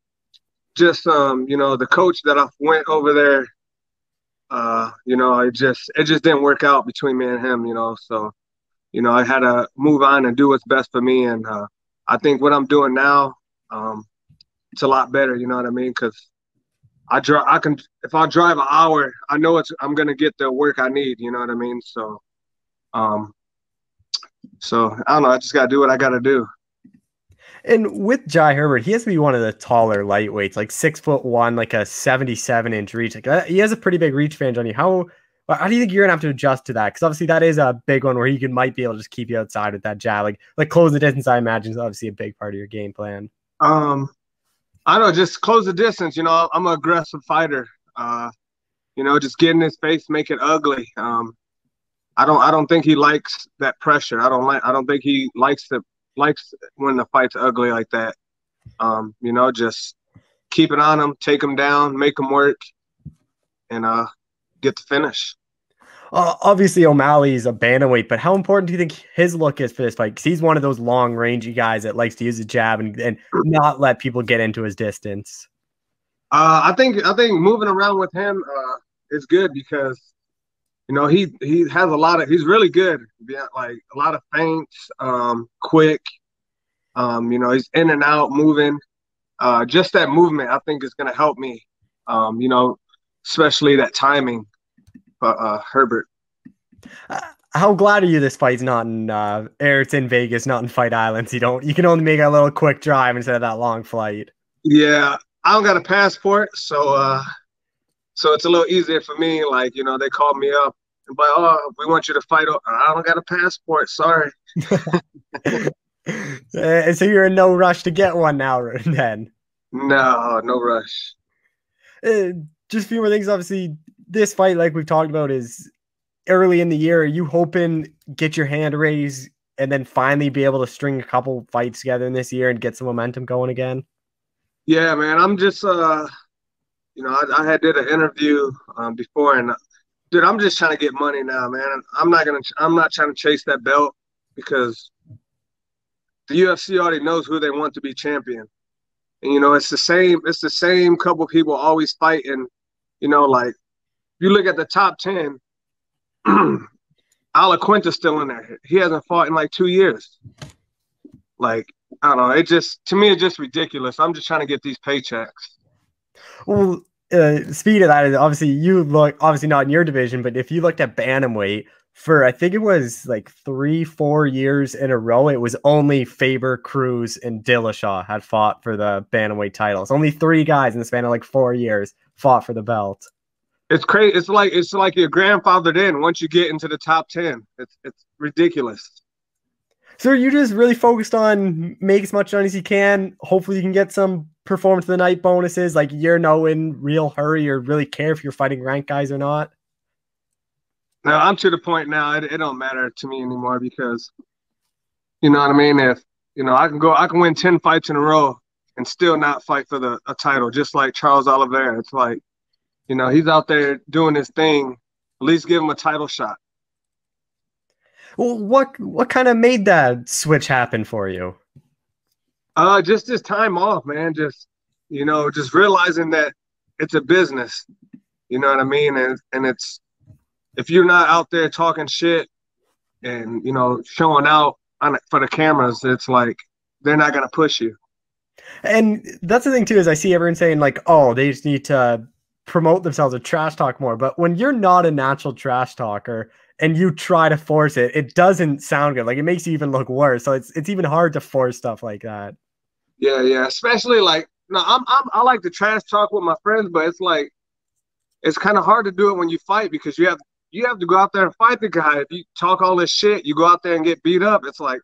just um, you know, the coach that I went over there, uh, you know, it just it just didn't work out between me and him, you know. So, you know, I had to move on and do what's best for me, and uh, I think what I'm doing now, um, it's a lot better. You know what I mean? Because I drive. I can if I drive an hour, I know it's I'm gonna get the work I need. You know what I mean? So, um, so I don't know. I just gotta do what I gotta do. And with Jai Herbert, he has to be one of the taller lightweights, like six foot one, like a 77 inch reach. Like uh, he has a pretty big reach advantage on you. How how do you think you're gonna have to adjust to that? Because obviously that is a big one where he can might be able to just keep you outside with that jab, like like close the distance. I imagine is obviously a big part of your game plan. Um, I don't know, just close the distance. You know, I'm an aggressive fighter. Uh, you know, just get in his face, make it ugly. Um, I don't, I don't think he likes that pressure. I don't like, I don't think he likes the likes when the fight's ugly like that. Um, you know, just keep it on him, take him down, make him work, and uh, get the finish. Uh, obviously, O'Malley's a bantamweight, but how important do you think his look is for this fight? Because he's one of those long, rangy guys that likes to use a jab and, and not let people get into his distance. Uh, I think I think moving around with him uh, is good because you know he he has a lot of he's really good like a lot of feints, um, quick. Um, you know he's in and out, moving. Uh, just that movement, I think, is going to help me. Um, you know, especially that timing uh, Herbert. Uh, how glad are you this fight's not in uh it's in Vegas, not in Fight Islands. You don't you can only make a little quick drive instead of that long flight. Yeah, I don't got a passport, so uh so it's a little easier for me. Like, you know, they called me up and like, oh, we want you to fight. I don't got a passport, sorry. <laughs> <laughs> uh, so you're in no rush to get one now <laughs> then? No, no rush. Uh, just a few more things. Obviously, this fight, like we've talked about, is early in the year. Are you hoping get your hand raised and then finally be able to string a couple fights together in this year and get some momentum going again? Yeah, man. I'm just, uh, you know, I, I had did an interview um, before, and dude, I'm just trying to get money now, man. I'm not gonna. I'm not trying to chase that belt because the UFC already knows who they want to be champion. And you know, it's the same. It's the same couple people always fighting. You know, like you look at the top ten. <clears throat> Al Iaquinta's still in there. He hasn't fought in like two years. Like I don't know. It just to me, it's just ridiculous. I'm just trying to get these paychecks. Well, uh, speed of that is obviously you look obviously not in your division, but if you looked at bantamweight for I think it was like three, four years in a row, it was only Faber, Cruz, and Dillashaw had fought for the bantamweight titles. Only three guys in the span of like four years fought for the belt. It's crazy. It's like it's like your grandfathered in once you get into the top ten. It's it's ridiculous. So are you just really focused on make as much money as you can? Hopefully you can get some performance of the night bonuses. Like you're no in real hurry or really care if you're fighting rank guys or not. No, I'm to the point now. It, it don't matter to me anymore because, you know what I mean. If you know, I can go, I can win ten fights in a row and still not fight for the a title, just like Charles Oliveira. It's like, you know, he's out there doing his thing. At least give him a title shot. Well, what what kind of made that switch happen for you? Uh, just his time off, man. Just you know, just realizing that it's a business. You know what I mean? And and it's if you're not out there talking shit and you know showing out on for the cameras, it's like they're not gonna push you. And that's the thing too is I see everyone saying like, oh, they just need to promote themselves or trash talk more. But when you're not a natural trash talker and you try to force it, it doesn't sound good. Like it makes you even look worse. So it's it's even hard to force stuff like that. Yeah, yeah. Especially like no, I'm, I'm I like to trash talk with my friends, but it's like it's kind of hard to do it when you fight because you have you have to go out there and fight the guy. If you talk all this shit, you go out there and get beat up. It's like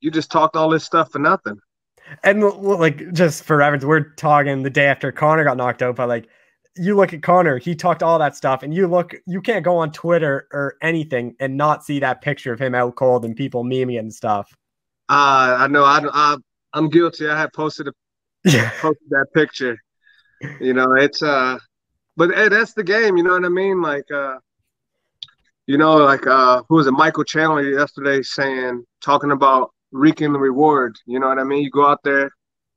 you just talked all this stuff for nothing. And like just for reference, we're talking the day after Conor got knocked out, but like you look at Conor, he talked all that stuff, and you look, you can't go on Twitter or anything and not see that picture of him out cold and people memeing and stuff. Uh, I know. I, I I'm guilty. I have posted a Yeah. <laughs> posted that picture. You know, it's uh, but hey, that's the game. You know what I mean? Like uh, you know, like uh, who was it? Michael Chandler yesterday saying talking about reaping the reward. You know what I mean? You go out there,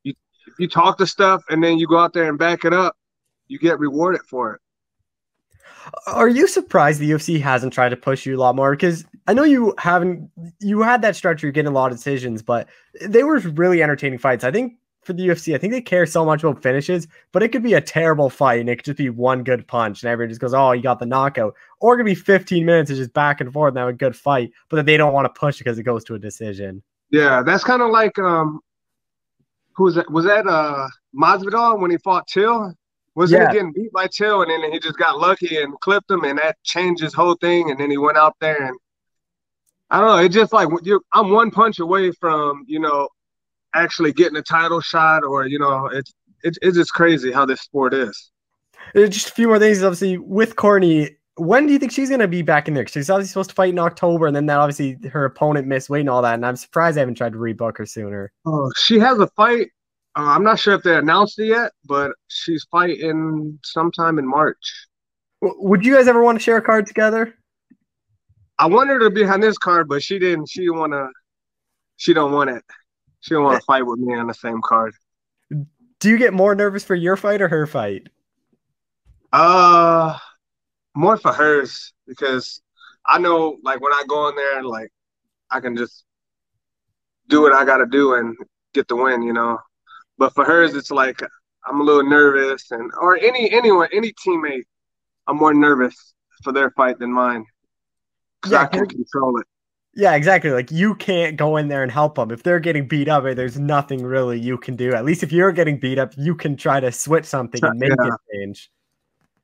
you if you talk the stuff, and then you go out there and back it up, you get rewarded for it. Are you surprised the UFC hasn't tried to push you a lot more? Because I know you haven't, you had that stretch you're getting a lot of decisions, but they were really entertaining fights. I think for the UFC, I think they care so much about finishes, but it could be a terrible fight and it could just be one good punch and everyone just goes, oh, you got the knockout. Or it could be 15 minutes of just back and forth and have a good fight, but that they don't want to push because it goes to a decision. Yeah, that's kind of like um, who was that? Was that uh Masvidal when he fought Till? Wasn't Yeah. he getting beat by Till, and then he just got lucky and clipped him, and that changed his whole thing. And then he went out there and I don't know. It's just like you, I'm one punch away from you know actually getting a title shot, or you know, it's it's it's just crazy how this sport is. Just a few more things. Obviously, with Courtney, when do you think she's going to be back in there? she's obviously supposed to fight in October, and then that obviously her opponent missed weight and all that. And I'm surprised they haven't tried to rebook her sooner. Oh, she has a fight. Uh, I'm not sure if they announced it yet, but she's fighting sometime in March. W- Would you guys ever want to share a card together? I wanted her to be on this card, but she didn't. She didn't want to. She don't want it. She don't want to fight with me on the same card. Do you get more nervous for your fight or her fight? Uh, more for hers because I know, like, when I go in there, like, I can just do what I got to do and get the win, you know. But for hers, it's like I'm a little nervous, and or any anyone, any teammate, I'm more nervous for their fight than mine because Yeah, I can control it. Yeah, exactly. Like you can't go in there and help them if they're getting beat up. Eh, there's nothing really you can do. At least if you're getting beat up, you can try to switch something and make Yeah. it change.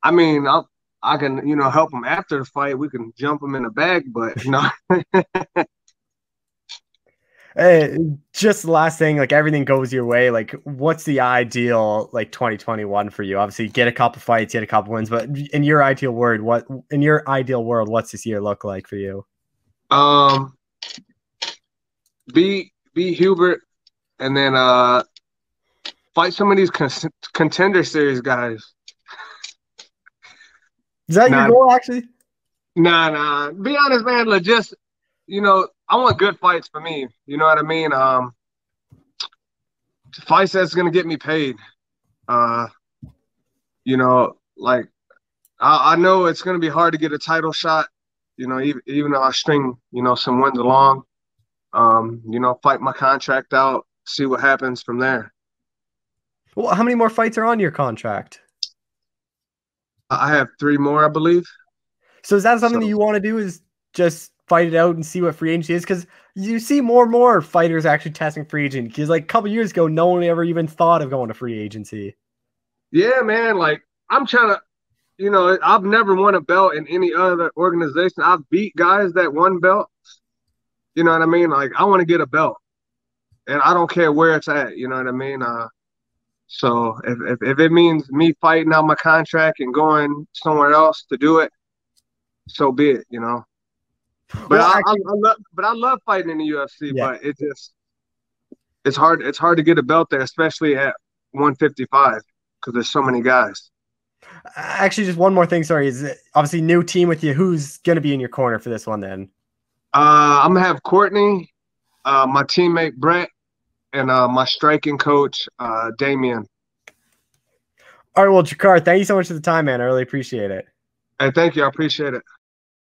I mean, I'll, I can, you know, help them after the fight. We can jump them in the bag, but <laughs> no. hey, just the last thing, like everything goes your way. Like, what's the ideal like 2021 for you? Obviously, get a couple fights, get a couple wins, but in your ideal world, what in your ideal world, what's this year look like for you? Um, beat beat Hubert, and then uh, fight some of these con- contender series guys. Is that Nah. your goal, actually? Nah, nah. Be honest, man. Like, just you know, I want good fights for me. You know what I mean? Um, fights that's gonna get me paid. Uh, you know, like I, I know it's gonna be hard to get a title shot. You know, even even though I string you know some wins along. Um, you know, fight my contract out, see what happens from there. Well, how many more fights are on your contract? I have three more, I believe. So is that something that you want to do? Is just fight it out and see what free agency is? Because you see more and more fighters actually testing free agent. Because like a couple years ago, no one ever even thought of going to free agency. Yeah, man. Like I'm trying to, you know, I've never won a belt in any other organization. I've beat guys that won belts. You know what I mean? Like I want to get a belt, and I don't care where it's at. You know what I mean? Uh, so if, if if it means me fighting out my contract and going somewhere else to do it, so be it. You know. But Well, I, I, I love, but I love fighting in the UFC. Yeah. But it just, it's hard. It's hard to get a belt there, especially at 155, because there's so many guys. Actually, just one more thing. Sorry, is it- obviously new team with you. Who's gonna be in your corner for this one then? Uh, I'm gonna have Courtney, uh, my teammate Brett, and uh, my striking coach uh, Damien. All right, well, Drakkar, thank you so much for the time, man. I really appreciate it. Hey, thank you. I appreciate it.